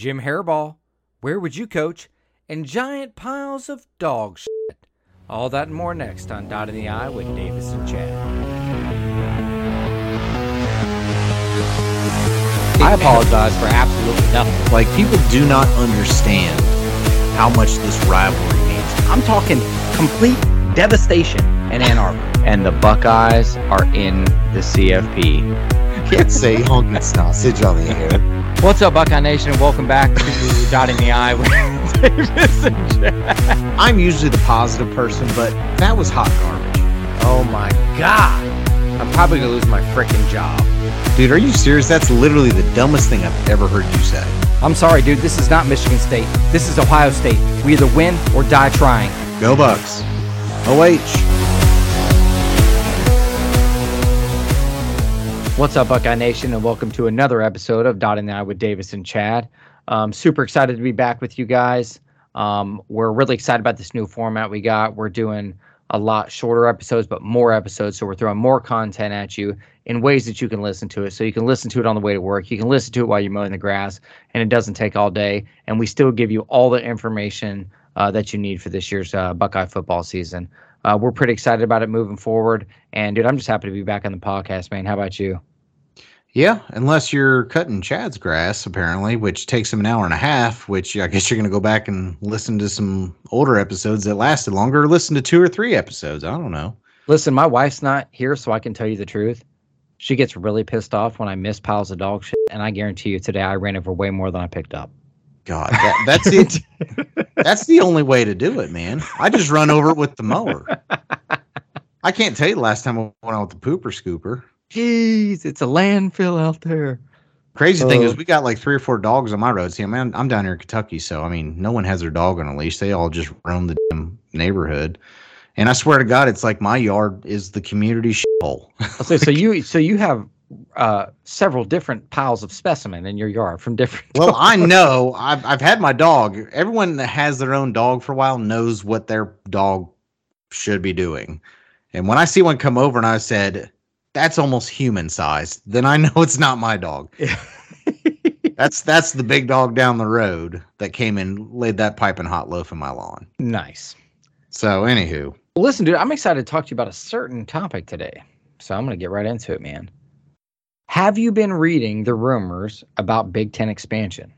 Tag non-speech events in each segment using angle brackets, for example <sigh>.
Jim Hairball, Where Would You Coach? and giant piles of dog shit. All that and more next on Dot in the Eye with Davis and Chad. I apologize for absolutely nothing. Like people do not understand how much this rivalry means. I'm talking complete devastation in Ann Arbor. And the Buckeyes are in the CFP. Can't say honking sausage on the air. What's up, Buckeye Nation, and welcome back to Dotting the Eye with <laughs> Davis and Chad. I'm usually the positive person, but that was hot garbage. Oh my god! I'm probably gonna lose my freaking job. Dude, are you serious? That's literally the dumbest thing I've ever heard you say. I'm sorry, dude. This is not Michigan State. This is Ohio State. We either win or die trying. Go Bucks. OH. What's up, Buckeye Nation, and welcome to another episode of Dot the Eye with Davis and Chad. Um, super excited to be back with you guys. Um, we're really excited about this new format we got. We're doing a lot shorter episodes, but more episodes. So we're throwing more content at you in ways that you can listen to it. So you can listen to it on the way to work. You can listen to it while you're mowing the grass, and it doesn't take all day. And we still give you all the information uh, that you need for this year's uh, Buckeye football season. Uh, we're pretty excited about it moving forward. And dude, I'm just happy to be back on the podcast, man. How about you? Yeah, unless you're cutting Chad's grass, apparently, which takes him an hour and a half, which I guess you're going to go back and listen to some older episodes that lasted longer, or listen to two or three episodes. I don't know. Listen, my wife's not here, so I can tell you the truth. She gets really pissed off when I miss piles of dog shit, and I guarantee you today I ran over way more than I picked up. God, that, that's it. <laughs> that's the only way to do it, man. I just run over it with the mower. <laughs> I can't tell you the last time I went out with the pooper scooper. Jeez, it's a landfill out there. Crazy thing Uh, is, we got like three or four dogs on my road. See, man, I'm down here in Kentucky, so I mean, no one has their dog on a leash. They all just roam the damn neighborhood. And I swear to God, it's like my yard is the community shithole. So, so <laughs> you so you have uh, several different piles of specimen in your yard from different. well, I <laughs> know I've I've had my dog. Everyone that has their own dog for a while knows what their dog should be doing. And when I see one come over and I said, "That's almost human sized," then I <laughs> know it's not my dog. <laughs> That's that's the big dog down the road that came and laid that piping hot loaf in my lawn. nice. So, anywho, Well, listen, dude, I'm excited to talk to you about a certain topic today. So I'm going to get right into it, man. Have you been reading the rumors about Big Ten expansion?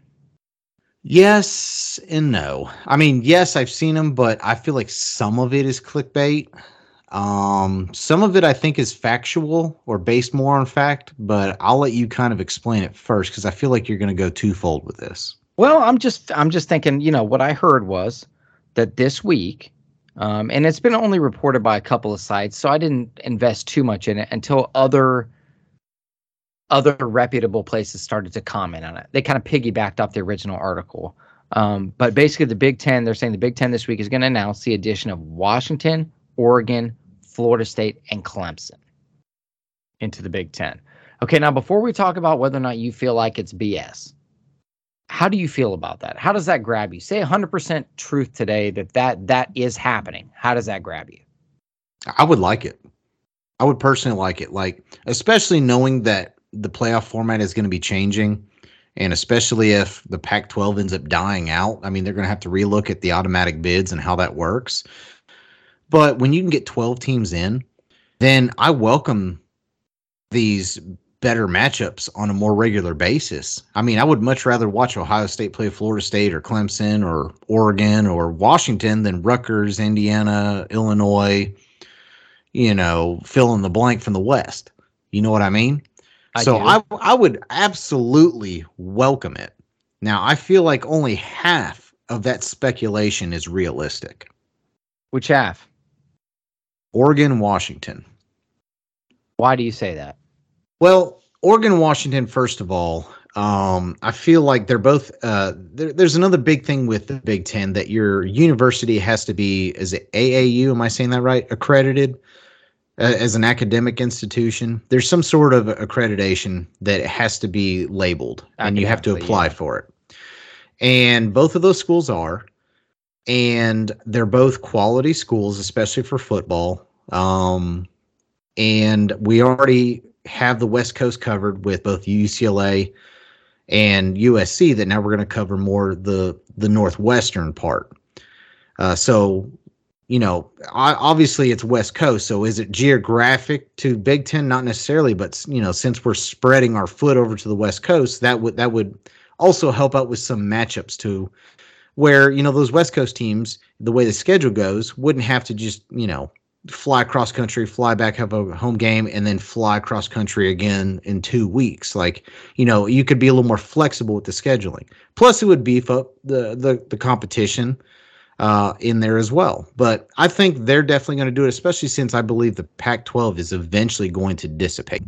yes and no. I mean, yes, I've seen them, but I feel like some of it is clickbait. Um, some of it I think is factual or based more on fact, but I'll let you kind of explain it first because I feel like you're going to go twofold with this. Well, I'm just I'm just thinking, you know, what I heard was that this week, um, and it's been only reported by a couple of sites, so I didn't invest too much in it until other other reputable places started to comment on it. They kind of piggybacked off the original article. Um, but basically, the Big Ten, they're saying the Big Ten this week is going to announce the addition of Washington, Oregon, Florida State, and Clemson into the Big Ten. Okay, now before we talk about whether or not you feel like it's BS, how do you feel about that? How does that grab you? Say 100% truth today that that that is happening. How does that grab you? I would like it. I would personally like it. Like, especially knowing that the playoff format is going to be changing, and especially if the Pac 12 ends up dying out. I mean, they're going to have to relook at the automatic bids and how that works. But when you can get 12 teams in, then I welcome these better matchups on a more regular basis. I mean, I would much rather watch Ohio State play Florida State or Clemson or Oregon or Washington than Rutgers, Indiana, Illinois, you know, fill in the blank from the West. You know what I mean? I so do. I I would absolutely welcome it. Now, I feel like only half of that speculation is realistic. Which half? Oregon, Washington. Why do you say that? Well, Oregon, Washington. First of all, um, I feel like they're both. Uh, there, there's another big thing with the Big Ten that your university has to be. Is it AAU? Am I saying that right? Accredited uh, as an academic institution. There's some sort of accreditation that it has to be labeled, and you have to apply yeah. for it. And both of those schools are, and they're both quality schools, especially for football. Um, and we already have the West Coast covered with both UCLA and USC that now we're going to cover more the the northwestern part. Uh, so, you know, obviously it's West Coast. So is it geographic to Big Ten? Not necessarily, but you know, since we're spreading our foot over to the West Coast, that would that would also help out with some matchups too, where you know those West Coast teams, the way the schedule goes, wouldn't have to just you know fly cross country, fly back, have a home game, and then fly cross country again in two weeks. Like, you know, you could be a little more flexible with the scheduling. Plus, it would beef up the the, the competition uh, in there as well. But I think they're definitely going to do it, especially since I believe the Pac-12 is eventually going to dissipate.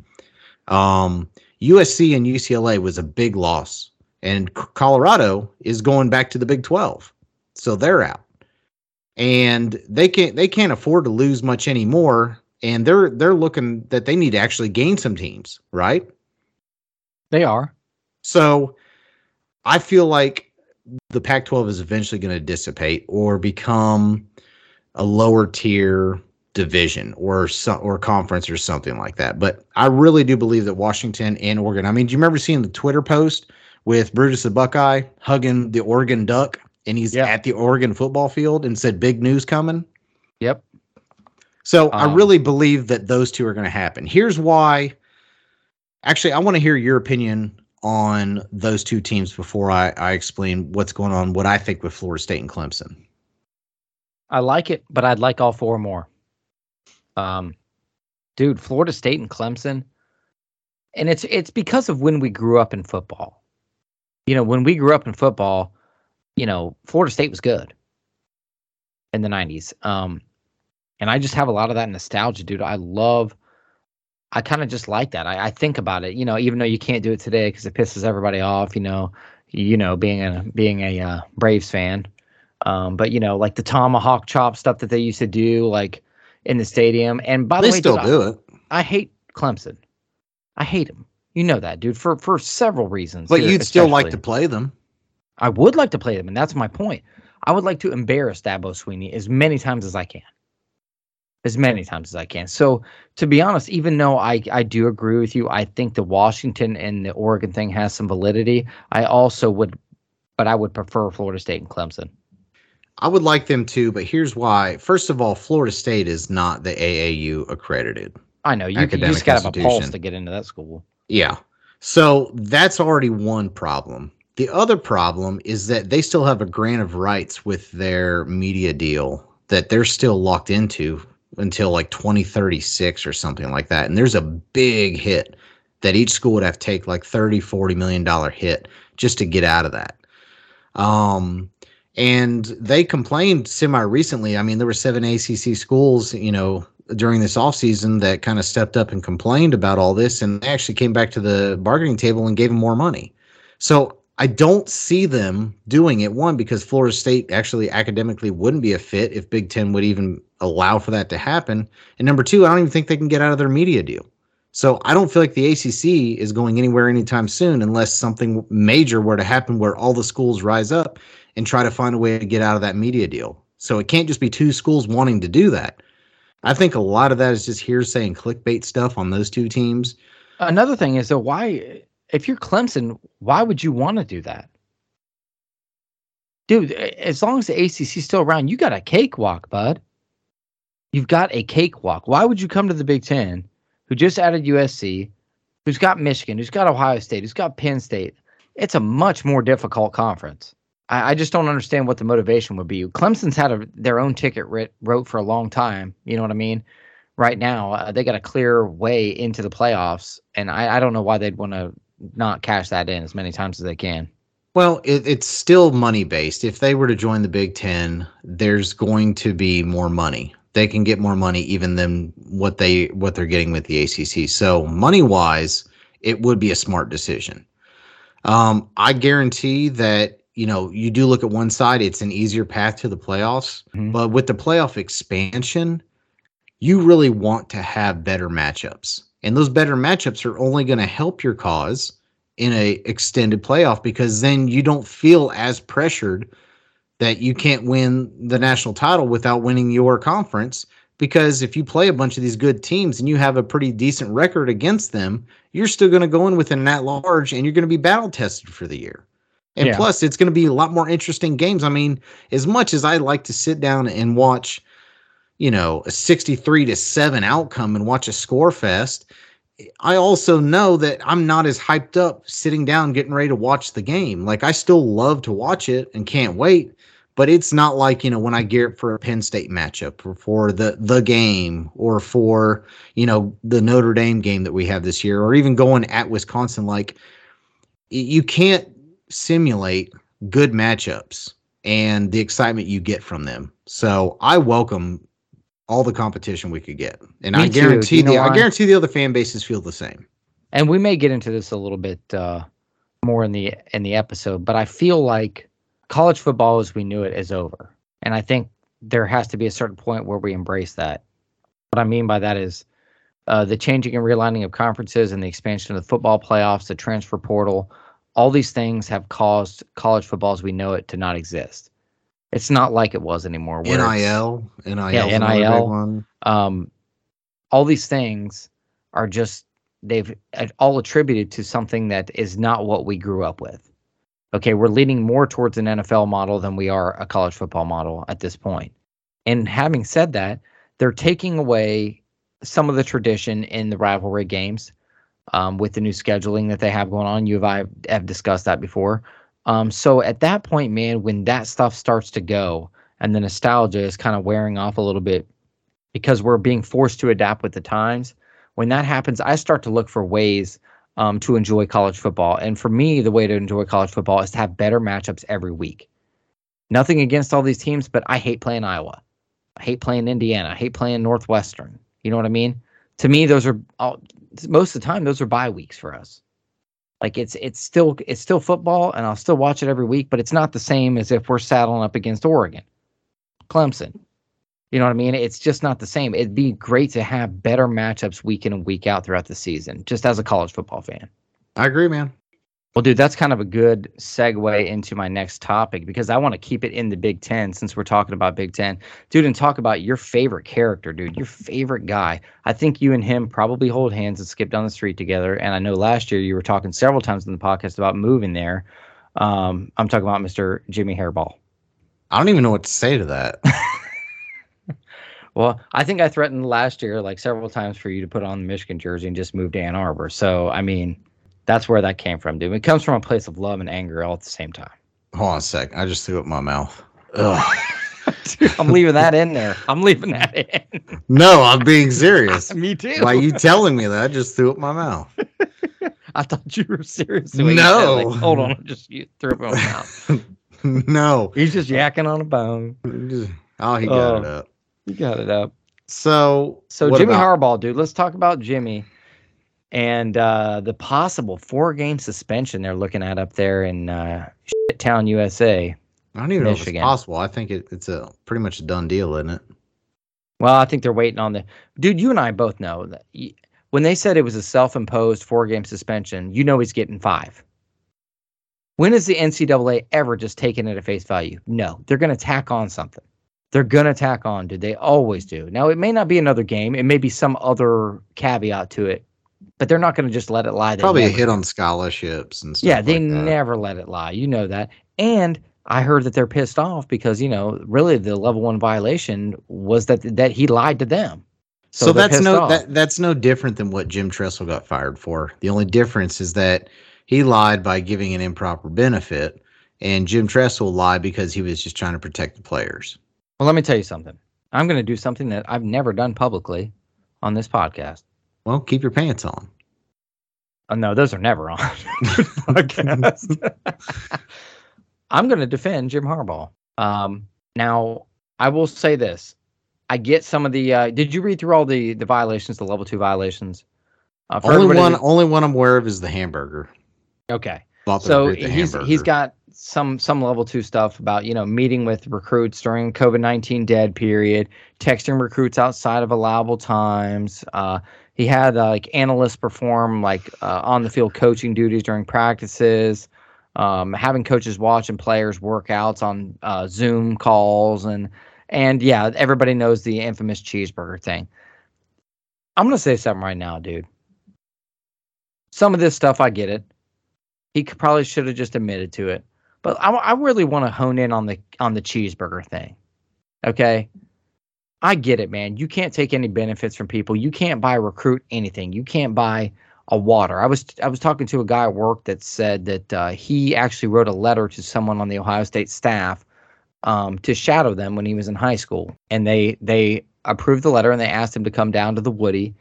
Um, USC and UCLA was a big loss, and Colorado is going back to the Big 12, so they're out. And they can't they can't afford to lose much anymore. And they're they're looking that they need to actually gain some teams right? They are. So i feel like the pac 12 is eventually going to dissipate or become a lower tier division or some or conference or something like that. But i really do believe that washington and oregon i mean do you remember seeing the twitter post with brutus the buckeye hugging the oregon duck and he's yeah. at the Oregon football field and said big news coming. Yep. So um, I really believe that those two are going to happen. Here's why. Actually, I want to hear your opinion on those two teams before I, I explain what's going on, what I think with Florida State and Clemson. I like it, but I'd like all four more. Um, dude, Florida State and Clemson, and it's it's because of when we grew up in football. You know, when we grew up in football, you know, Florida State was good in the 90s. Um, and I just have a lot of that nostalgia, dude. I love, I kind of just like that. I, I, think about it, you know, even though you can't do it today because it pisses everybody off, you know, you know, being a being a uh, Braves fan. Um, but you know, like the tomahawk chop stuff that they used to do, like in the stadium. And by they the way, still dude, do I, it. I hate Clemson. I hate them. You know that, dude, for for several reasons. But you'd especially. still like to play them. I would like to play them, and that's my point. I would like to embarrass Dabo Swinney as many times as I can. As many times as I can. So to be honest, even though I, I do agree with you, I think the Washington and the Oregon thing has some validity. I also would but I would prefer Florida State and Clemson. I would like them too, but here's why. First of all, Florida State is not the AAU accredited. I know you, you just got to have a pulse to get into that school. Yeah. So that's already one problem. The other problem is that they still have a grant of rights with their media deal that they're still locked into until like 2036 or something like that. And there's a big hit that each school would have to take like 30, 40 million dollar hit just to get out of that. Um, and they complained semi recently. I mean, there were seven ACC schools, you know, during this offseason that kind of stepped up and complained about all this and they actually came back to the bargaining table and gave them more money. So I don't see them doing it. One, because Florida State actually academically wouldn't be a fit if Big Ten would even allow for that to happen. And number two, I don't even think they can get out of their media deal. So I don't feel like the ACC is going anywhere anytime soon unless something major were to happen where all the schools rise up and try to find a way to get out of that media deal. So it can't just be two schools wanting to do that. I think a lot of that is just hearsay and clickbait stuff on those two teams. Another thing is, though, why if you're Clemson, why would you want to do that? Dude, as long as the ACC's still around, you got a cakewalk, bud. You've got a cakewalk. Why would you come to the Big Ten, who just added USC, who's got Michigan, who's got Ohio State, who's got Penn State? It's a much more difficult conference. I, I just don't understand what the motivation would be. Clemson's had a, their own ticket writ, wrote for a long time. You know what I mean? Right now, uh, they got a clear way into the playoffs, and I, I don't know why they'd want to not cash that in as many times as they can. Well, it, it's still money based. If they were to join the Big Ten, there's going to be more money. They can get more money even than what they what they're getting with the ACC. So money wise, it would be a smart decision. Um, I guarantee that you know you do look at one side; it's an easier path to the playoffs. Mm-hmm. But with the playoff expansion, you really want to have better matchups. And those better matchups are only going to help your cause in a extended playoff because then you don't feel as pressured that you can't win the national title without winning your conference because if you play a bunch of these good teams and you have a pretty decent record against them, you're still going to go in with an at large and you're going to be battle tested for the year. And Yeah. plus, it's going to be a lot more interesting games. I mean, as much as I like to sit down and watch, you know, a 63 to 7 outcome and watch a score fest, I also know that I'm not as hyped up sitting down getting ready to watch the game. Like I still love to watch it and can't wait, but it's not like, you know, when I gear up for a Penn State matchup or for the the game or for, you know, the Notre Dame game that we have this year or even going at Wisconsin like you can't simulate good matchups and the excitement you get from them. So I welcome all the competition we could get, and Me I guarantee You know the I guarantee the other fan bases feel the same. and we may get into this a little bit uh, more in the in the episode, but I feel like college football as we knew it is over, and I think there has to be a certain point where we embrace that. What I mean by that is uh, the changing and realigning of conferences and the expansion of the football playoffs, the transfer portal. All these things have caused college football as we know it to not exist. It's not like it was anymore. NIL, NIL, Yeah, is another big NIL. um, all these things are just they've uh, all attributed to something that is not what we grew up with. Okay, we're leaning more towards an NFL model than we are a college football model at this point. And having said that, they're taking away some of the tradition in the rivalry games um, with the new scheduling that they have going on. You and I have discussed that before. Um, so at that point, man, when that stuff starts to go and the nostalgia is kind of wearing off a little bit because we're being forced to adapt with the times. When that happens, I start to look for ways um, to enjoy college football. And for me, the way to enjoy college football is to have better matchups every week. Nothing against all these teams, but I hate playing Iowa. I hate playing Indiana. I hate playing Northwestern. You know what I mean? To me, those are all, most of the time those are bye weeks for us. Like it's it's still it's still football, and I'll still watch it every week, but it's not the same as if we're saddling up against Oregon, Clemson. You know what I mean? It's just not the same. It'd be great to have better matchups week in and week out throughout the season, just as a college football fan. I agree, man. Well, dude, that's kind of a good segue into my next topic because I want to keep it in the Big Ten since we're talking about Big Ten. Dude, and talk about your favorite character, dude, your favorite guy. I think you and him probably hold hands and skip down the street together. And I know last year you were talking several times in the podcast about moving there. Um, I'm talking about Mr. Jimmy Hairball. I don't even know what to say to that. <laughs> <laughs> Well, I think I threatened last year, like several times, for you to put on the Michigan jersey and just move to Ann Arbor. So, I mean, that's where that came from, dude. It comes from a place of love and anger all at the same time. Hold on a sec. I just threw up my mouth. Dude, <laughs> I'm leaving that in there. I'm leaving that in. No, I'm being serious. <laughs> Me too. By you telling me that, I just threw up my mouth. <laughs> I thought you were serious. No. like, hold on, I just you threw up in my mouth. no. He's just yakking on a bone. Oh, he got Oh. it up. He got it up. So, So Jimmy about- Harbaugh, dude. Let's talk about Jimmy and uh, the possible four-game suspension they're looking at up there in uh, Town, USA. I don't even know if it's possible. I think it, it's a pretty much a done deal, isn't it? Well, I think they're waiting on the dude. You and I both know that when they said it was a self-imposed four-game suspension, you know he's getting five. When is the NCAA ever just taken it at face value? No, they're going to tack on something. They're going to tack on, dude. They always do. Now, it may not be another game. It may be some other caveat to it, but they're not going to just let it lie. They Probably a hit on scholarships and stuff. Yeah, they like never let it lie. You know that. And I heard that they're pissed off because you know, really, the level one violation was that that he lied to them. So, they're that's no that that's no different than what Jim Tressel got fired for. The only difference is that he lied by giving an improper benefit, and Jim Tressel lied because he was just trying to protect the players. Well, let me tell you something. I'm going to do something that I've never done publicly on this podcast. Well, keep your pants on. Oh, no, those are never on. <laughs> <laughs> I'm going to defend Jim Harbaugh. Um, now, I will say this: I get some of the. Uh, did you read through all the the violations, the level two violations? Uh, Only one, only one I'm aware of is the hamburger. Okay. So were great, the he's hamburger. he's got some some level two stuff about you know meeting with recruits during COVID nineteen dead period, texting recruits outside of allowable times. Uh, he had uh, like analysts perform like uh, on the field coaching duties during practices, um, having coaches watching players workouts on uh, Zoom calls, and And yeah, everybody knows the infamous cheeseburger thing. I'm gonna say something right now, dude. Some of this stuff, I get it. He probably should have just admitted to it, but I, I really want to hone in on the on the cheeseburger thing. Okay, I get it, man. You can't take any benefits from people. You can't buy recruit anything. You can't buy a water. I was I was talking to a guy at work that said that uh, he actually wrote a letter to someone on the Ohio State staff um, to shadow them when he was in high school, and they they approved the letter and they asked him to come down to the Woody,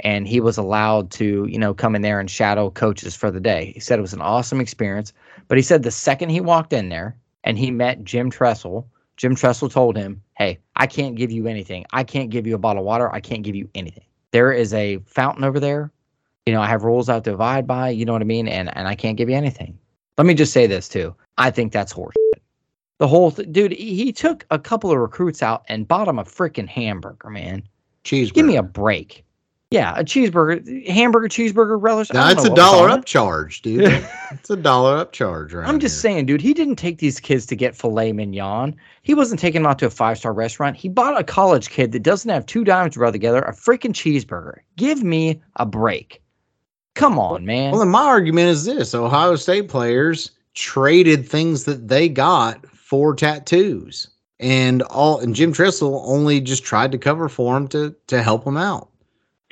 and he was allowed to you know come in there and shadow coaches for the day. He said it was an awesome experience, but he said the second he walked in there and he met Jim Tressel, Jim Tressel told him, "Hey, I can't give you anything. I can't give you a bottle of water. I can't give you anything. There is a fountain over there you know, I have rules I have to abide by, you know what I mean? And and I can't give you anything. Let me just say this too. I think that's horse. The whole th- dude, he, took a couple of recruits out and bought him a freaking hamburger, man. Cheeseburger. Give me a break. Yeah, a cheeseburger, hamburger, cheeseburger, relish. I Now don't it's a dollar up charge, dude. <laughs> it's a dollar up charge, right? I'm just saying, dude, he didn't take these kids to get filet mignon. He wasn't taking them out to a five star restaurant. He bought a college kid that doesn't have two dimes to rub together a freaking cheeseburger. Give me a break. Come on, man. Well, then my argument is this: Ohio State players traded things that they got for tattoos, and all and Jim Tressel only just tried to cover for him to to help him out.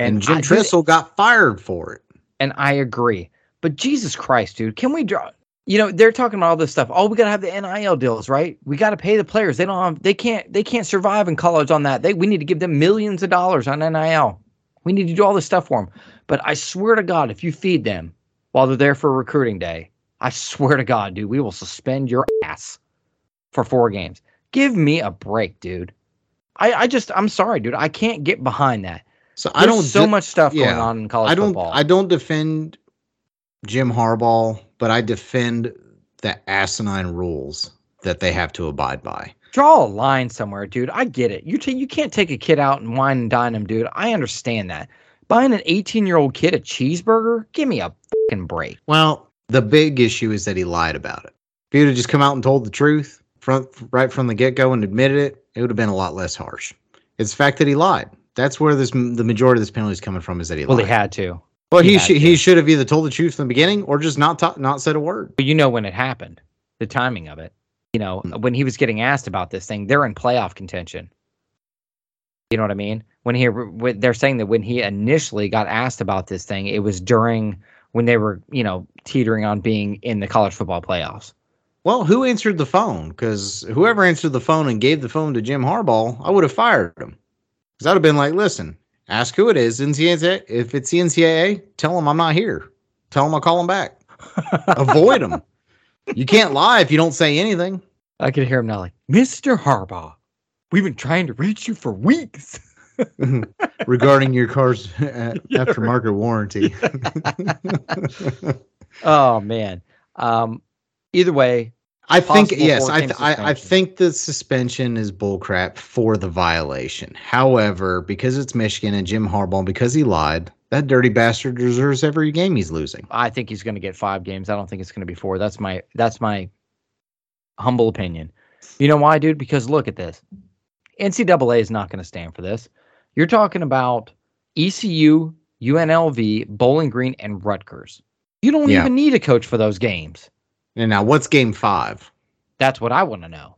And, Jim I- dude, got fired for it. and I agree. But Jesus Christ, dude, can we draw? You know, they're talking about all this stuff. Oh, we gotta have the NIL deals, right? We gotta pay the players. They don't have, they can't, they can't survive in college on that. They, we need to give them millions of dollars on NIL. We need to do all this stuff for them. But I swear to God, if you feed them while they're there for recruiting day, I swear to God, dude, we will suspend your ass for four games. Give me a break, dude. I, I just, I'm sorry, dude. I can't get behind that. So There's I don't so di- much stuff going on in college I don't football. I don't defend Jim Harbaugh, but I defend the asinine rules that they have to abide by. draw a line somewhere, dude. I get it. You t- you can't take a kid out and wine and dine him, dude. I understand that. Buying an 18 year old kid a cheeseburger, give me a fucking break. Well, the big issue is that he lied about it. If he would have just come out and told the truth front right from the get go and admitted it, it would have been a lot less harsh. It's the fact that he lied. That's where this the majority of this penalty is coming from. Is that he Well, lied? he had to. well, he he should to. he should have either told the truth from the beginning or just not ta- not said a word. But you know when it happened, the timing of it. You know Hmm. when he was getting asked about this thing, they're in playoff contention. You know what I mean? When he when they're saying that when he initially got asked about this thing, it was during when they were you know teetering on being in the college football playoffs. Well, who answered the phone? Because whoever answered the phone and gave the phone to Jim Harbaugh, I would have fired him. Because I'd have been like, listen, ask who it is. NCAA. If it's the NCAA, tell them I'm not here. Tell them I'll call them back. <laughs> Avoid them. You can't lie if you don't say anything. I could hear him now, like Mr. Harbaugh, we've been trying to reach you for weeks. regarding your car's <laughs> <laughs> aftermarket warranty. Oh man. Um, either way, I think yes, I, th- I I think the suspension is bullcrap for the violation. However, because it's Michigan and Jim Harbaugh, because he lied, that dirty bastard deserves every game he's losing. I think he's going to get five games. I don't think it's going to be four. That's my that's my humble opinion. You know why, dude? Because look at this. NCAA is not going to stand for this. You're talking about ECU, UNLV, Bowling Green, and Rutgers. You don't Yeah. even need a coach for those games. And now, what's game five? That's what I want to know.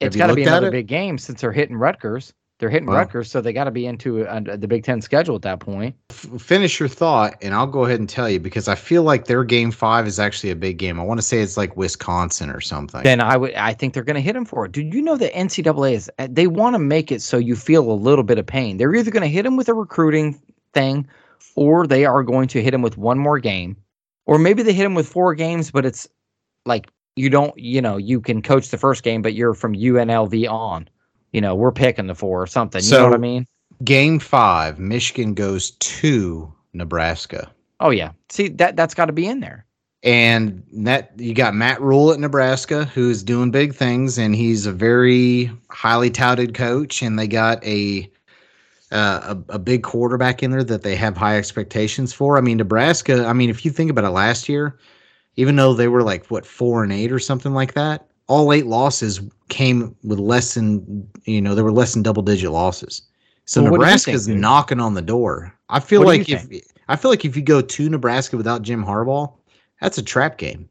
Have It's got to be another big game since they're hitting Rutgers. They're hitting Rutgers, so they got to be into uh, the Big Ten schedule at that point. F- finish your thought, and I'll go ahead and tell you because I feel like their game five is actually a big game. I want to say it's like Wisconsin or something. Then I would, I think they're going to hit him for it. Dude, you know the NCAA is uh, they want to make it so you feel a little bit of pain. They're either going to hit him with a recruiting thing, or they are going to hit him with one more game, or maybe they hit him with four games, but it's like you don't, you know, you can coach the first game, but you're from UNLV on. You know, we're picking the four or something. You know what I So- mean? game five, Michigan goes to Nebraska. Oh yeah. See that that's got to be in there. And that you got Matt Rhule at Nebraska, who's doing big things, and he's a very highly touted coach. And they got a uh, a, a big quarterback in there that they have high expectations for. I mean, Nebraska. I mean, if you think about it, last year, even though they were like what four and eight or something like that, all eight losses came with less than you know there were less than double digit losses. So Well, what do you Nebraska's think, knocking on the door. I feel What like if I feel like if you go to Nebraska without Jim Harbaugh, that's a trap game.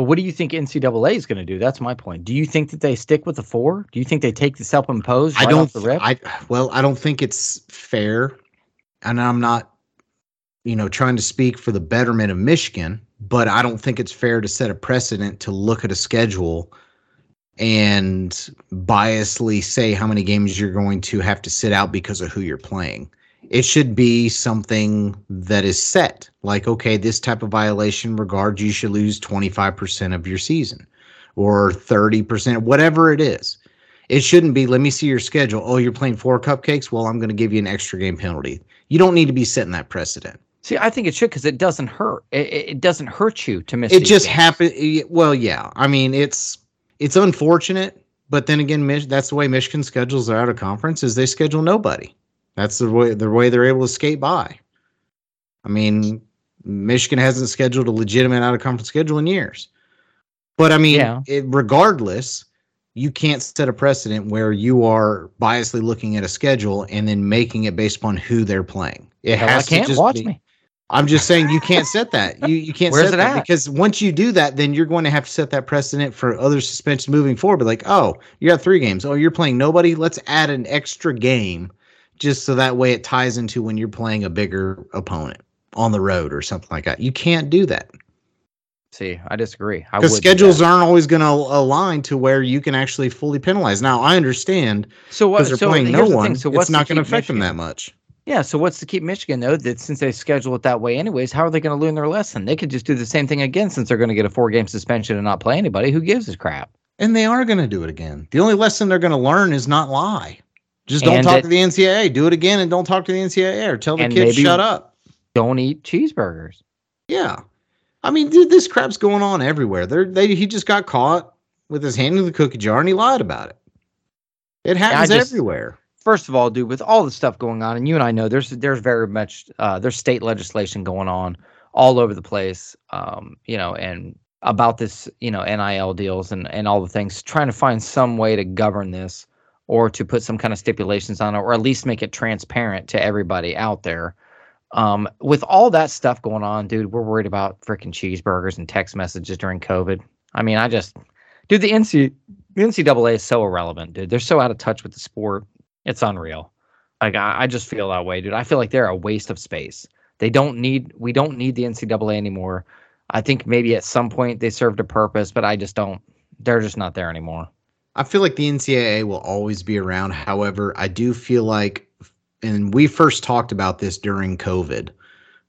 But what do you think NCAA is going to do? That's my point. Do you think that they stick with the four? Do you think they take the self-imposed right I don't. off? I well, I don't think it's fair, and I'm not, you know, trying to speak for the betterment of Michigan, but I don't think it's fair to set a precedent to look at a schedule and biasly say how many games you're going to have to sit out because of who you're playing. It should be something that is set. Like, okay, this type of violation regards you should lose 25% of your season or 30%, whatever it is. It shouldn't be, let me see your schedule. Oh, you're playing four cupcakes? Well, I'm going to give you an extra game penalty. You don't need to be setting that precedent. See, I think it should because it doesn't hurt. It, it doesn't hurt you to miss. It just happened. Well, yeah. I mean, it's it's unfortunate, but then again, Mich- that's the way Michigan schedules are out of conference is they schedule nobody. That's the way the way they're able to skate by. I mean, Michigan hasn't scheduled a legitimate out of conference schedule in years. But I mean, Yeah. it, regardless, you can't set a precedent where you are biasly looking at a schedule and then making it based upon who they're playing. It Hell, I can't to just watch be, me. I'm just saying you can't set that. You you can't Where's set it that at? because once you do that, then you're going to have to set that precedent for other suspensions moving forward. But like, oh, you got three games. Oh, you're playing nobody. Let's add an extra game just so that way it ties into when you're playing a bigger opponent on the road or something like that. You can't do that See, I disagree. Because schedules aren't always going to align to where you can actually fully penalize. Now, I understand So what? because they're So playing no one. thing. So what's it's not going to affect them that much. Yeah. So what's to keep Michigan though? That since they schedule it that way, anyways, how are they going to learn their lesson? They could just do the same thing again since they're going to get a four-game suspension and not play anybody. Who gives a crap? And they are going to do it again. The only lesson they're going to learn is not lie. Just don't And talk to the NCAA. Do it again and don't talk to the NCAA or tell the kids shut up. Don't eat cheeseburgers. Yeah. I mean, dude, this crap's going on everywhere. They're, they he just got caught with his hand in the cookie jar and he lied about it. It happens just- everywhere. First of all, dude, with all the stuff going on, and you and I know there's there's very much uh, there's state legislation going on all over the place, um, you know, and about this, you know, NIL deals and and all the things, trying to find some way to govern this or to put some kind of stipulations on it, or at least make it transparent to everybody out there. Um, with all that stuff going on, dude, we're worried about freaking cheeseburgers and text messages during COVID. I mean, I just, dude, the NC, the NCAA is so irrelevant, dude. They're so out of touch with the sport. It's unreal. Like I, I just feel that way, dude. I feel like they're a waste of space. They don't need, we don't need the NCAA anymore. I think maybe at some point they served a purpose, but I just don't. They're just not there anymore. I feel like the NCAA will always be around. However, I do feel like, and we first talked about this during COVID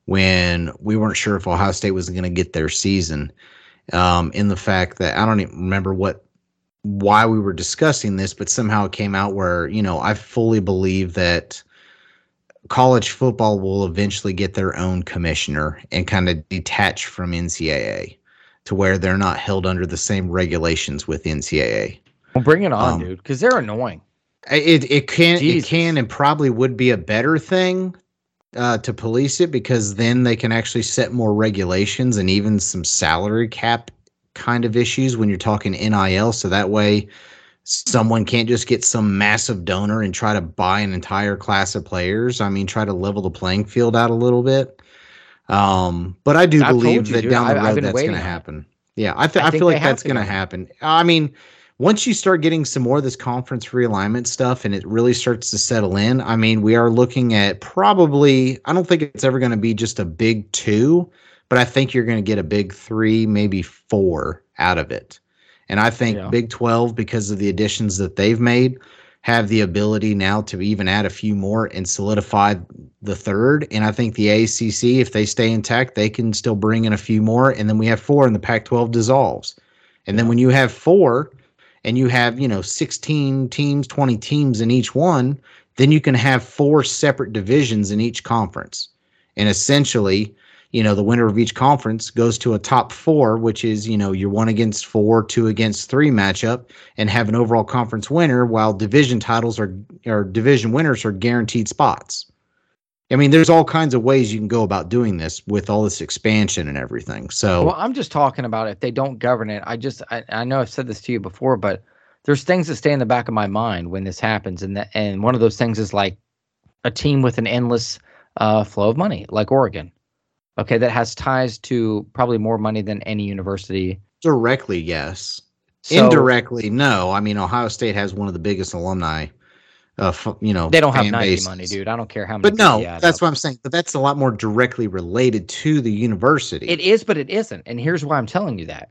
when we weren't sure if Ohio State was going to get their season. Um, in the fact that I don't even remember what why we were discussing this, but somehow it came out where you know I fully believe that college football will eventually get their own commissioner and kind of detach from NCAA to where they're not held under the same regulations with NCAA. Well, bring it on, Um, dude, because they're annoying. It it can Jesus. it can and probably would be a better thing uh, to police it because then they can actually set more regulations and even some salary cap kind of issues when you're talking NIL. So that way, someone can't just get some massive donor and try to buy an entire class of players. I mean, try to level the playing field out a little bit. Um, but I do I've believe you, that dude. down the I- road that's going to happen. Yeah, I, th- I I, feel like that's going to happen. I mean, once you start getting some more of this conference realignment stuff and it really starts to settle in, I mean, we are looking at probably, I don't think it's ever going to be just a big two, but I think you're going to get a big three, maybe four out of it. And I think Yeah. Big 12, because of the additions that they've made, have the ability now to even add a few more and solidify the third. And I think the ACC, if they stay intact, they can still bring in a few more. And then we have four, and the Pac 12 dissolves. And then when you have four and you have, you know, 16 teams, 20 teams in each one, then you can have four separate divisions in each conference. And essentially, you know, the winner of each conference goes to a top four, which is, you know, your one against four, two against three matchup, and have an overall conference winner, while division titles are or division winners are guaranteed spots. I mean, there's all kinds of ways you can go about doing this with all this expansion and everything. So, well, I'm just talking about if they don't govern it. I just, I, I know I've said this to you before, but there's things that stay in the back of my mind when this happens, and that, and one of those things is like a team with an endless uh, flow of money, like Oregon. Okay, that has ties to probably more money than any university. directly, yes. So Indirectly, no. I mean, Ohio State has one of the biggest alumni. Uh, you know, they don't have Nike bases. money, dude. I don't care how many. But no, people you add that's up. what I'm saying. But that's a lot more directly related to the university. It is, but it isn't. And here's why I'm telling you that.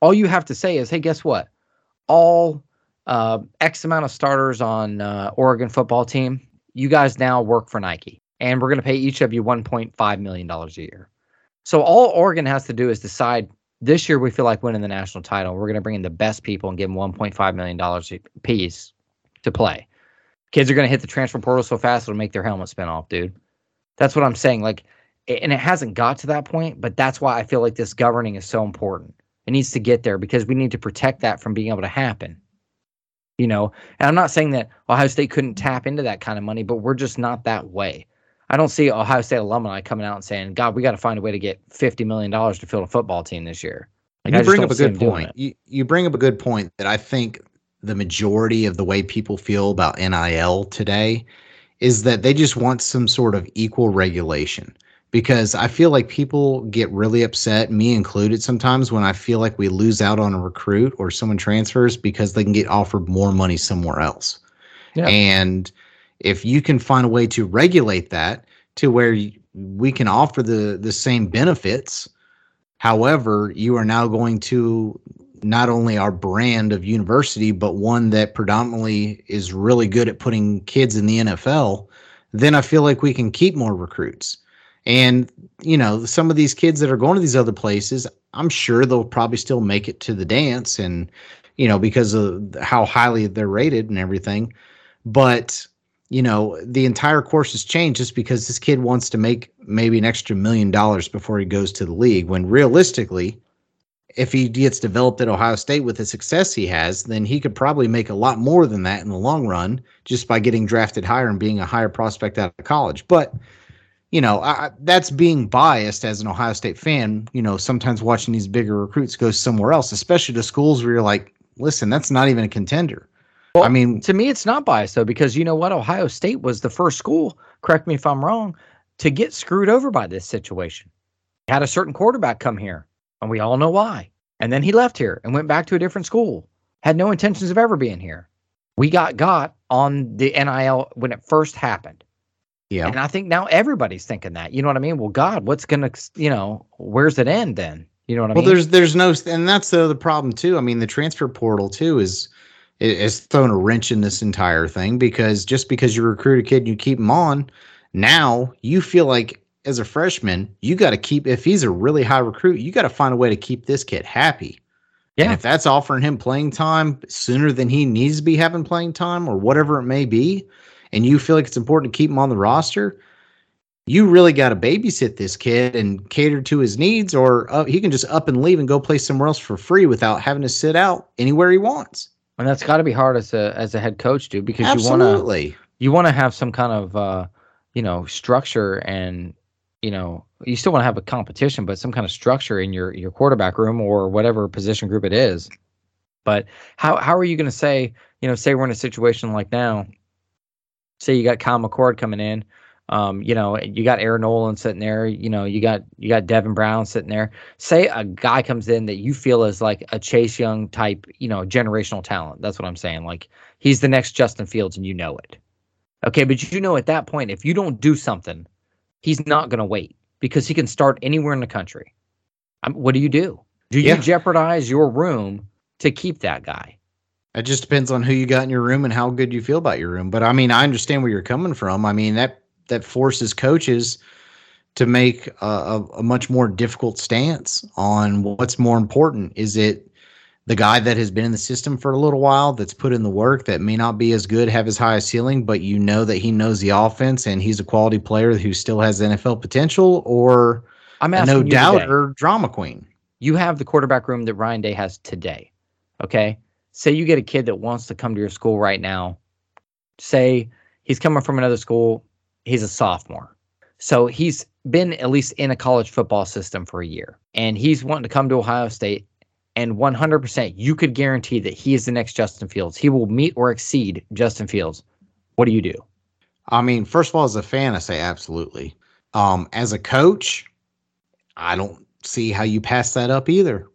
All you have to say is, hey, guess what? All uh, X amount of starters on uh, Oregon football team, you guys now work for Nike, and we're going to pay each of you 1.5 million dollars a year. So all Oregon has to do is decide this year we feel like winning the national title. We're going to bring in the best people and give them 1.5 million dollars a piece to play. Kids are going to hit the transfer portal so fast it'll make their helmet spin off, dude. That's what I'm saying. Like, and it hasn't got to that point, but that's why I feel like this governing is so important. It needs to get there because we need to protect that from being able to happen. You know, and I'm not saying that Ohio State couldn't tap into that kind of money, but we're just not that way. I don't see Ohio State alumni coming out and saying, "God, we got to find a way to get fifty million dollars to field a football team this year." Like, you I bring up a good point. You you bring up a good point that I think the majority of the way people feel about NIL today is that they just want some sort of equal regulation. Because I feel like people get really upset, me included, sometimes when I feel like we lose out on a recruit or someone transfers because they can get offered more money somewhere else. Yeah. And if you can find a way to regulate that to where we can offer the the same benefits, however, you are now going to not only our brand of university, but one that predominantly is really good at putting kids in the NFL, then I feel like we can keep more recruits. And, you know, some of these kids that are going to these other places, I'm sure they'll probably still make it to the dance and, you know, because of how highly they're rated and everything. But, you know, the entire course has changed just because this kid wants to make maybe an extra million dollars before he goes to the league. When realistically, if he gets developed at Ohio State with the success he has, then he could probably make a lot more than that in the long run just by getting drafted higher and being a higher prospect out of college. But you know, I, that's being biased as an Ohio State fan. You know, sometimes watching these bigger recruits go somewhere else, especially to schools where you're like, listen, that's not even a contender. Well, I mean, to me, it's not biased though, because you know what? Ohio State was the first school, correct me if I'm wrong, to get screwed over by this situation. Had a certain quarterback come here, and we all know why. And then he left here and went back to a different school. Had no intentions of ever being here. We got got on the NIL when it first happened. yeah, And I think now everybody's thinking that. You know what I mean? Well, God, what's gonna, you know, where's it end then? You know what I well, mean? Well, there's there's no, and that's the other problem too. I mean, the transfer portal too is is thrown a wrench in this entire thing because just because you recruit a kid and you keep him on, now you feel like as a freshman you got to keep if he's a really high recruit, you got to find a way to keep this kid happy. And Yeah. if that's offering him playing time sooner than he needs to be having playing time or whatever it may be, and you feel like it's important to keep him on the roster, you really got to babysit this kid and cater to his needs, or uh, he can just up and leave and go play somewhere else for free without having to sit out anywhere he wants. and that's got to be hard as a as a head coach, dude, because you want to Absolutely. you want to have some kind of uh you know structure and you know you still want to have a competition but some kind of structure in your your quarterback room or whatever position group it is. But how how are you going to say you know say we're in a situation like now say you got Kyle McCord coming in um you know you got Aaron Nolan sitting there you know you got you got Devin Brown sitting there. Say a guy comes in that you feel is like a Chase Young type you know generational talent. That's what I'm saying. Like he's the next Justin Fields and you know it. Okay, but you know at that point, if you don't do something, he's not going to wait because he can start anywhere in the country. Um, what do you do? Do Yeah. you jeopardize your room to keep that guy? It just depends on who you got in your room and how good you feel about your room. But I mean, I understand where you're coming from. I mean that that forces coaches to make a, a, a much more difficult stance on what's more important. Is it the guy that has been in the system for a little while, that's put in the work, that may not be as good, have as high a ceiling, but you know that he knows the offense and he's a quality player who still has NFL potential, or I'm a no you today. drama queen? You have the quarterback room that Ryan Day has today. Okay, say you get a kid that wants to come to your school right now. Say he's coming from another school. He's a sophomore. So he's been at least in a college football system for a year. And he's wanting to come to Ohio State. And 100%, you could guarantee that he is the next Justin Fields. He will meet or exceed Justin Fields. What do you do? I mean, first of all, as a fan, I say absolutely. Um, as a coach, I don't see how you pass that up either.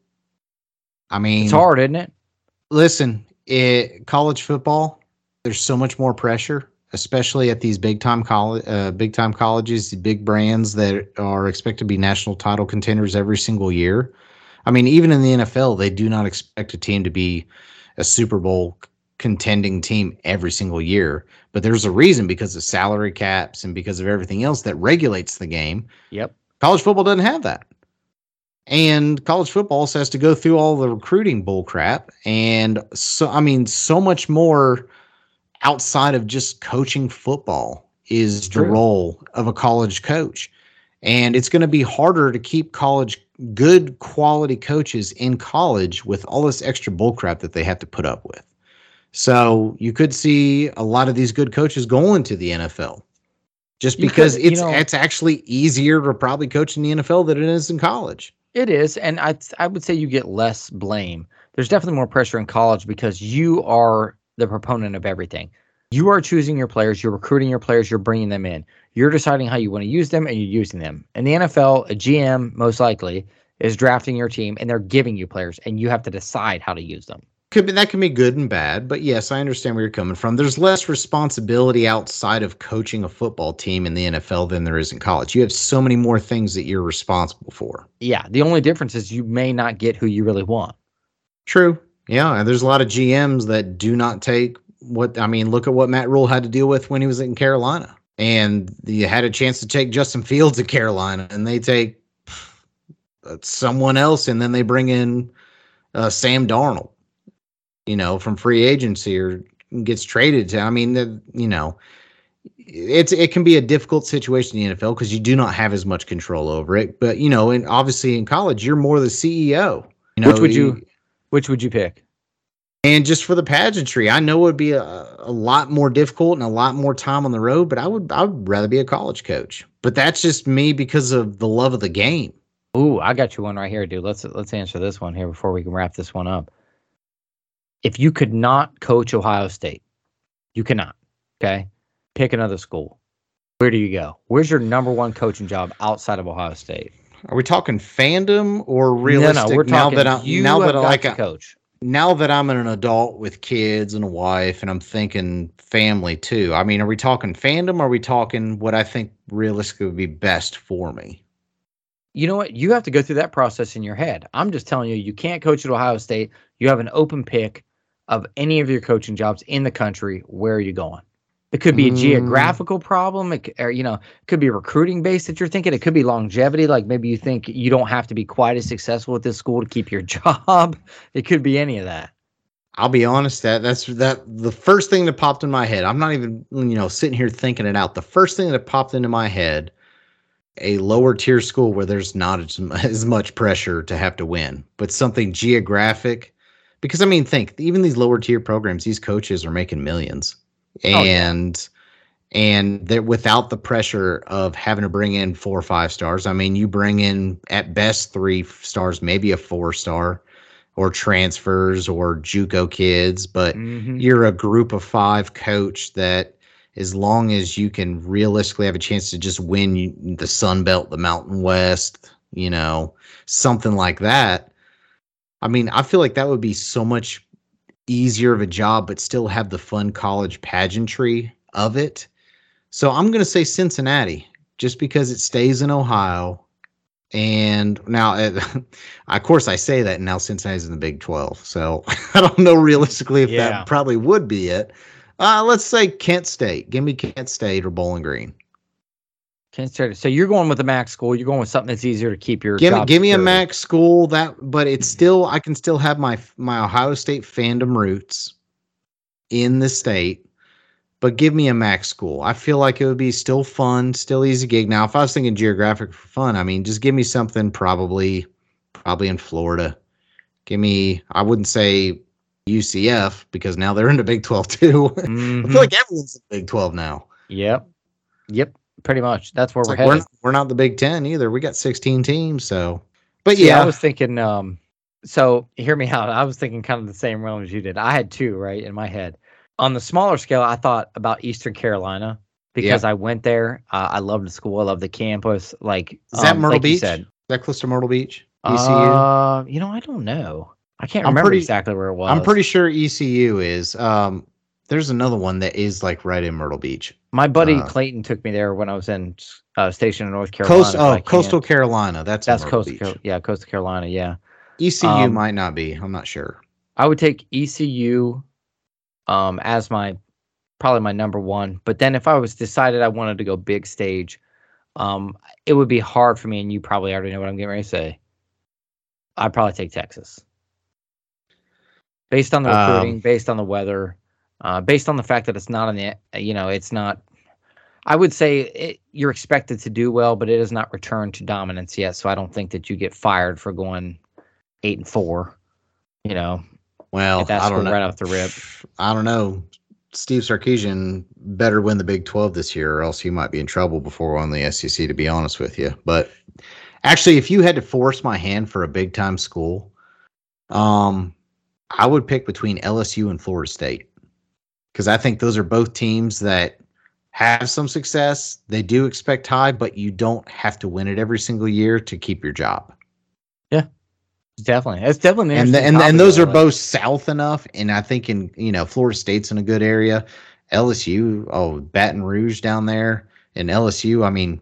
I mean, It's hard, isn't it? listen, it, college football, there's so much more pressure, especially at these big time college, uh, big time colleges, big brands that are expected to be national title contenders every single year. I mean, even in the NFL, they do not expect a team to be a Super Bowl contending team every single year. But there's a reason because of salary caps and because of everything else that regulates the game. Yep. College football doesn't have that. And college football also has to go through all the recruiting bull crap. And so, I mean, so much more outside of just coaching football is the role of a college coach. And it's going to be harder to keep college good quality coaches in college with all this extra bullcrap that they have to put up with. So you could see a lot of these good coaches going to the NFL just because could, it's know- it's actually easier to probably coach in the NFL than it is in college. It is, and I I would say you get less blame. There's definitely more pressure in college because you are the proponent of everything. You are choosing your players, you're recruiting your players, you're bringing them in. You're deciding how you want to use them, and you're using them. In the NFL, a GM most likely is drafting your team, and they're giving you players, and you have to decide how to use them. Could be that can be good and bad, but yes, I understand where you're coming from. There's less responsibility outside of coaching a football team in the NFL than there is in college. You have so many more things that you're responsible for. Yeah, the only difference is you may not get who you really want. True. Yeah, and there's a lot of GMs that do not take what I mean, look at what Matt Rhule had to deal with when he was in Carolina. And you had a chance to take Justin Fields at Carolina and they take someone else and then they bring in uh, Sam Darnold, you know, from free agency or gets traded to I mean, the, you know, it's it can be a difficult situation in the NFL because you do not have as much control over it. But you know, and obviously in college, you're more the CEO. You know, Which would you which would you pick? And just for the pageantry, I know it would be a, a lot more difficult and a lot more time on the road, but I would I would rather be a college coach. But that's just me because of the love of the game. Ooh, I got you one right here, dude. Let's let's answer this one here before we can wrap this one up. If you could not coach Ohio State, you cannot. Okay, pick another school. Where do you go? Where's your number one coaching job outside of Ohio State? Are we talking fandom or realistic? No, no, we're now talking. that I you now that I like I- coach. Now that I'm an adult with kids and a wife and I'm thinking family too. I mean, are we talking fandom? Are we talking what I think realistically would be best for me? You know what? You have to go through that process in your head. I'm just telling you, you can't coach at Ohio State. You have an open pick of any of your coaching jobs in the country. Where are you going? It could be a Mm. geographical problem, it, or you know, it could be recruiting base that you're thinking. It could be longevity, like maybe you think you don't have to be quite as successful at this school to keep your <laughs> job. It could be any of that. I'll be honest that that's that the first thing that popped in my head. I'm not even you know sitting here thinking it out. The first thing that popped into my head, a lower tier school where there's not as, <laughs> as much pressure to have to win, but something geographic. Because I mean, think even these lower tier programs, these coaches are making millions, yeah. and and they're without the pressure of having to bring in four or five stars. I mean, you bring in at best three stars, maybe a four star, or transfers or JUCO kids, but Mhm. you're a group of five coach that as long as you can realistically have a chance to just win the Sun Belt, the Mountain West, you know, something like that. I mean, I feel like that would be so much easier of a job, but still have the fun college pageantry of it. So I'm going to say Cincinnati just because it stays in Ohio. And now, uh, <laughs> of course, I say that now Cincinnati's in the Big 12. So <laughs> I don't know realistically if Yeah. that probably would be it. Uh, let's say Kent State. Give me Kent State or Bowling Green. State. So you're going with a Mac school. You're going with something that's easier to keep your Give me, job give me a. Mac school that, but it's still I can still have my my Ohio State fandom roots in the state, but give me a Mac school. I feel like it would be still fun, still easy gig. Now, if I was thinking geographic for fun, I mean, just give me something probably probably in Florida. Give me I wouldn't say UCF because now they're in the Big 12 too. <laughs> I Mhm. feel like everyone's in Big 12 now. Yep. Yep. Pretty much. That's where It's we're like we're, not, we're not the Big Ten either. We got 16 teams, so. But See, yeah, I was thinking. Um, so hear me out. I was thinking kind of the same realm as you did. I had two right in my head. On the smaller scale, I thought about Eastern Carolina because I went there. Uh, I loved the school. I love the campus. Like Is that um, Myrtle like Beach? said. Is that close to Myrtle Beach? ECU. Uh, you know, I don't know. I can't I'm remember pretty- exactly where it was. I'm pretty sure ECU is. Um, there's another one that is like right in Myrtle Beach. My buddy uh, Clayton took me there when I was in uh, station in North Carolina. Coast, oh, Coastal Carolina. That's That's coastal. Car- yeah, coastal Carolina. Yeah. ECU Um, might not be. I'm not sure. I would take ECU um, as my probably my number one. But then if I was decided I wanted to go big stage, um, it would be hard for me, and you probably already know what I'm getting ready to say. I'd probably take Texas, based on the Um, recruiting, based on the weather, uh, based on the fact that it's not in the you know it's not. I would say it, you're expected to do well, but it has not returned to dominance yet. So I don't think that you get fired for going eight and four. You know, Well, at that I don't know. right off the rip. <sighs> I don't know. Steve Sarkisian better win the Big 12 this year, or else he might be in trouble before on the SEC, to be honest with you. But actually, if you had to force my hand for a big time school, um, I would pick between LSU and Florida State because I think those are both teams that have some success. They do expect high, but you don't have to win it every single year to keep your job. Yeah, definitely, it's definitely an and the, and and those though, are like- both south enough and i think in you know florida state's in a good area lsu oh baton rouge down there and lsu i mean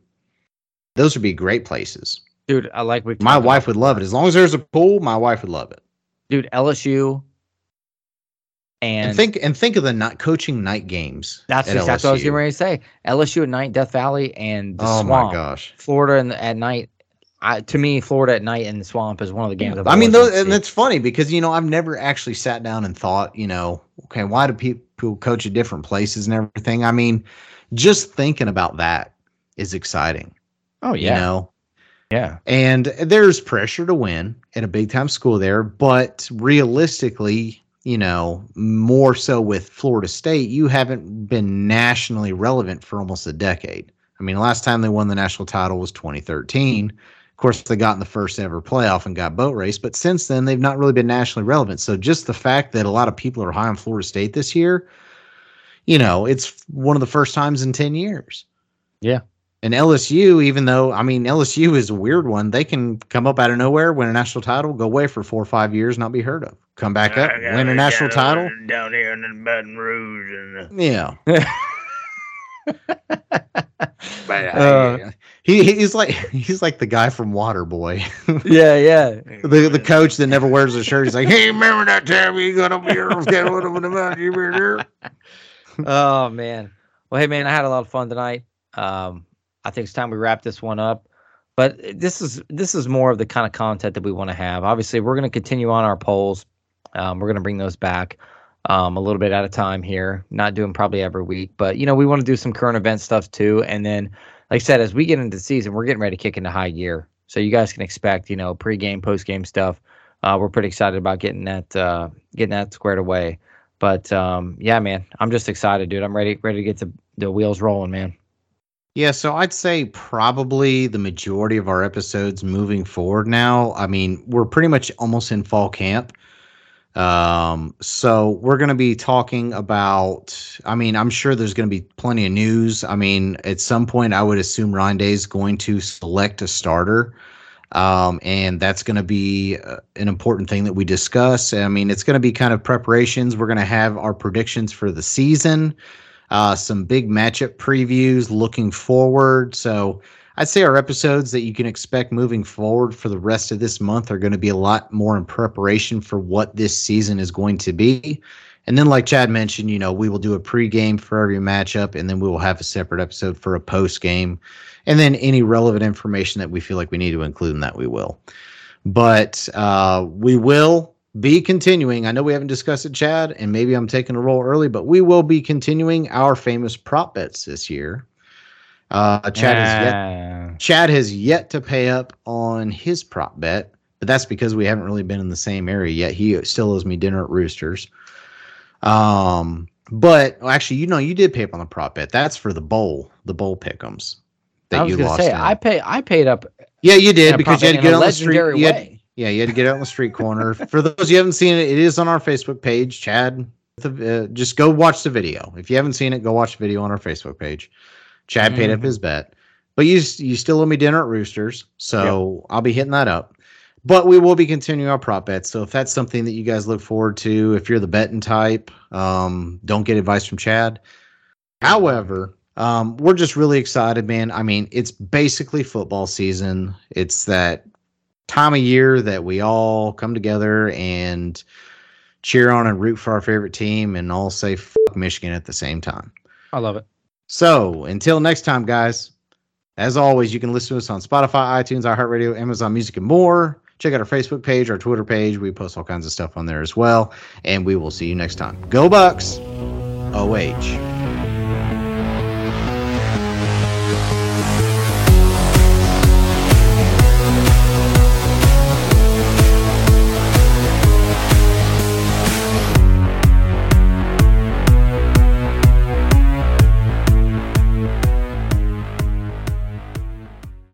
those would be great places dude. I like my wife would love it as long as there's a pool my wife would love it dude. LSU, and, and, think and think of the night coaching night games that's at exactly what I was getting ready to say. LSU at night, Death Valley, and the oh Swamp. my gosh Florida in the, at night. I, to me, Florida at night in the Swamp is one of the games. I mean, those, and it's funny because you know I've never actually sat down and thought, you know, okay, why do people coach at different places and everything? I mean, just thinking about that is exciting. oh You yeah, know, yeah, and there's pressure to win at a big time school there, but realistically, you know, more so with Florida State, you haven't been nationally relevant for almost a decade. I mean, last time they won the national title was 2013. Of course, they got in the first ever playoff and got boat race, but since then they've not really been nationally relevant. So just the fact that a lot of people are high on Florida State this year, you know, it's one of the first times in 10 years. Yeah. And LSU, even though I mean LSU is a weird one, they can come up out of nowhere, win a national title, go away for four or five years, not be heard of, come back up, win a national title. down here in the Baton Rouge, and Yeah, <laughs> <laughs> but Uh, he he's like he's like the guy from Waterboy, <laughs> yeah, yeah. the the coach that never wears a shirt. He's like, hey, remember that time you got up here, got one of them out, you remember there? oh man. Well, hey man, I had a lot of fun tonight. Um, I think it's time we wrap this one up. But this is this is more of the kind of content that we want to have. Obviously, we're going to continue on our polls. Um, we're going to bring those back um, a little bit at a time here. Not doing probably every week, but you know we want to do some current event stuff too. And then, like I said, as we get into the season, we're getting ready to kick into high gear. So you guys can expect you know pre-game, post-game stuff. Uh, we're pretty excited about getting that uh, getting that squared away. But um, yeah, man, I'm just excited, dude. I'm ready ready to get the, the wheels rolling, man. Yeah, so I'd say probably the majority of our episodes moving forward now. I mean, we're pretty much almost in fall camp. Um, so we're going to be talking about, I mean, I'm sure there's going to be plenty of news. I mean, at some point, I would assume Day is going to select a starter. Um, and that's going to be uh, an important thing that we discuss. I mean, it's going to be kind of preparations. We're going to have our predictions for the season uh, some big matchup previews looking forward. So I'd say our episodes that you can expect moving forward for the rest of this month are going to be a lot more in preparation for what this season is going to be. And then, like Chad mentioned, you know, we will do a pregame for every matchup, and then we will have a separate episode for a post game. And then any relevant information that we feel like we need to include in that, we will. But uh, we will be continuing. I know we haven't discussed it, Chad, and maybe I'm taking a roll early, but we will be continuing our famous prop bets this year. Uh, Chad has yet Chad has yet to pay up on his prop bet, but that's because we haven't really been in the same area yet. He still owes me dinner at Roosters. Um, but well, actually, you know, you did pay up on the prop bet. That's for the bowl, the bowl pickums. that I was you lost. say in. I pay I paid up yeah, you did because you had to get out on the street. You had, yeah, you had to get out on the street corner. <laughs> For those you haven't seen it, it is on our Facebook page. Chad, the, uh, just go watch the video. If you haven't seen it, go watch the video on our Facebook page. Chad paid up Mhm. his bet, but you you still owe me dinner at Roosters, so I'll be hitting that up. But we will be continuing our prop bets. So if that's something that you guys look forward to, if you're the betting type, um, don't get advice from Chad. However, um, we're just really excited, man. I mean, it's basically football season. It's that time of year that we all come together and cheer on and root for our favorite team and all say fuck Michigan at the same time. I love it. So until next time, guys, as always, you can listen to us on Spotify, iTunes, iHeartRadio, Amazon Music, and more. Check out our Facebook page, our Twitter page. We post all kinds of stuff on there as well. And we will see you next time. Go Bucks. OH.